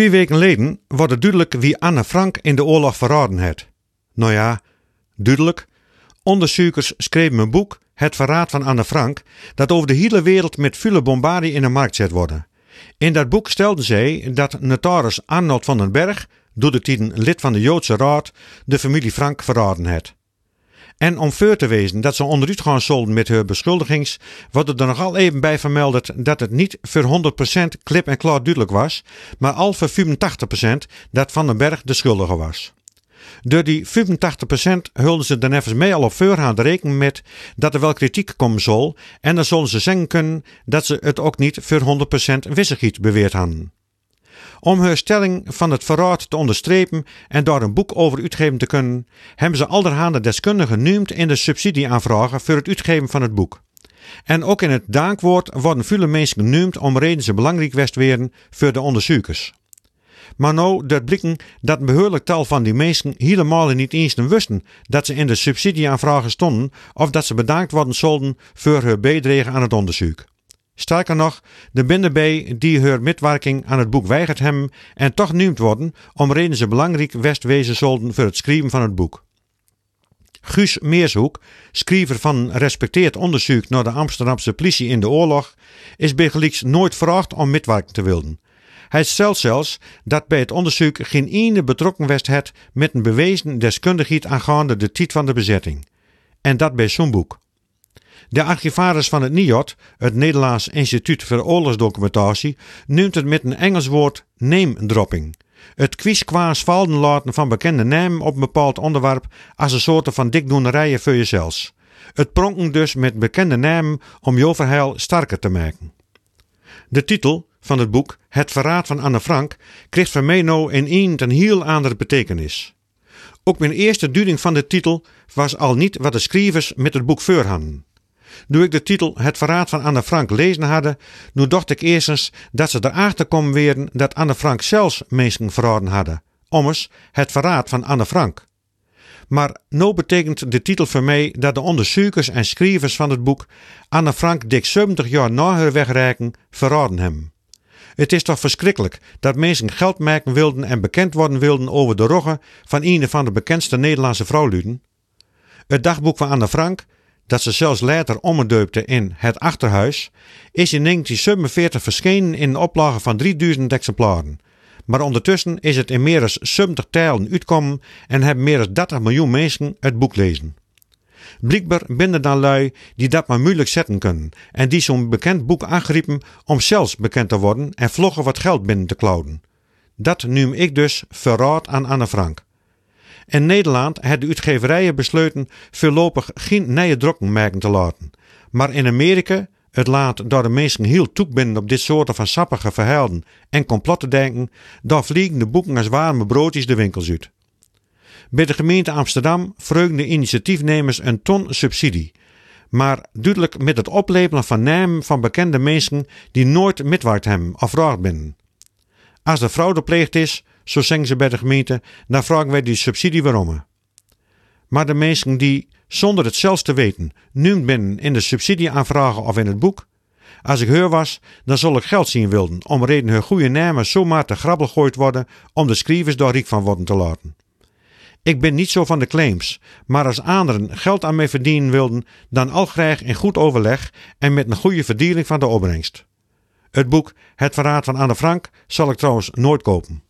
Twee weken geleden wordt het duidelijk wie Anne Frank in de oorlog verraden heeft. Nou ja, duidelijk. Onderzoekers schreven een boek, Het Verraad van Anne Frank, dat over de hele wereld met vuile bombardie in de markt zet worden. In dat boek stelden zij dat notaris Arnold van den Berg, door de tien lid van de Joodse Raad, de familie Frank verraden heeft. En om voor te wezen dat ze onderuit gaan zullen met hun beschuldigings, wordt er nogal even bij vermeld dat het niet voor 100% klip en klaar duidelijk was, maar al voor 85% dat Van den Berg de schuldige was. Door die 85% hulden ze dan even mee al op voorhand rekenen met dat er wel kritiek komen zal en dan zullen ze zeggen kunnen dat ze het ook niet voor 100% wissegiet beweerd hadden. Om hun stelling van het verraad te onderstrepen en daar een boek over uitgeven te kunnen, hebben ze alderhande deskundigen genoemd in de subsidieaanvragen voor het uitgeven van het boek. En ook in het dankwoord worden veel mensen genoemd om reden ze belangrijk west werden voor de onderzoekers. Maar nou, dat blikken dat een behoorlijk tal van die mensen helemaal niet eens wisten dat ze in de subsidieaanvragen stonden of dat ze bedankt worden zouden voor hun bijdrage aan het onderzoek. Sterker nog, de binnen bij die haar metwerking aan het boek weigert hem en toch noemd worden om reden ze belangrijk west wezen zouden voor het schrijven van het boek. Guus Meershoek, schrijver van respecteerd onderzoek naar de Amsterdamse politie in de oorlog, is bij nooit gevraagd om metwerking te willen. Hij stelt zelfs dat bij het onderzoek geen ene betrokken west het met een bewezen deskundigheid aangaande de tijd van de bezetting. En dat bij zo'n boek. De archivaris van het NIOT, het Nederlands Instituut voor Oorlogsdocumentatie, noemt het met een Engels woord name-dropping. Het kwieskwaas valden laten van bekende namen op een bepaald onderwerp als een soort van dikdoenerijen voor jezelf. Het pronken dus met bekende namen om jouw verhaal sterker te maken. De titel van het boek Het Verraad van Anne Frank kreeg voor mij nou in een heel andere betekenis. Ook mijn eerste duiding van de titel was al niet wat de schrijvers met het boek voor Nu ik de titel Het Verraad van Anne Frank lezen hadden, nu dacht ik eerstens dat ze erachter komen weer dat Anne Frank zelfs mensen verraden hadden. Ommers, het verraad van Anne Frank. Maar nou betekent de titel voor mij dat de onderzoekers en schrijvers van het boek Anne Frank dik 70 jaar na haar wegreiken verraden hebben. Het is toch verschrikkelijk dat mensen geld maken wilden en bekend worden wilden over de roggen van een van de bekendste Nederlandse vrouwluden? Het dagboek van Anne Frank dat ze zelfs later omgedeupte in Het Achterhuis, is in 1947 verschenen in een oplage van 3000 exemplaren. Maar ondertussen is het in meer dan 70 talen uitkomen en hebben meer dan 30 miljoen mensen het boek lezen. Blijkbaar binnen dan lui die dat maar moeilijk zetten kunnen en die zo'n bekend boek aangriepen om zelfs bekend te worden en vloggen wat geld binnen te klauwen. Dat noem ik dus verraad aan Anne Frank. In Nederland hebben de uitgeverijen besloten voorlopig geen nieuwe drukkenmerken te laten. Maar in Amerika, het laat door de mensen heel toek binnen op dit soort van sappige verhalen en complotten denken, daar vliegen de boeken als warme broodjes de winkels uit. Bij de gemeente Amsterdam vreugden de initiatiefnemers een ton subsidie. Maar duidelijk met het oplepelen van namen van bekende mensen die nooit metwaard hebben of raar binnen. Als de fraude pleegd is, zo zeggen ze bij de gemeente, dan vragen wij die subsidie waarom. Maar de mensen die, zonder het zelfs te weten, nu binnen in de subsidie aanvragen of in het boek, als ik heur was, dan zal ik geld zien wilden, om reden hun goede namen zomaar te grabbel gooid worden om de schrijvers daar riek van worden te laten. Ik ben niet zo van de claims, maar als anderen geld aan mij verdienen wilden, dan al graag in goed overleg en met een goede verdeling van de opbrengst. Het boek Het Verraad van Anne Frank zal ik trouwens nooit kopen.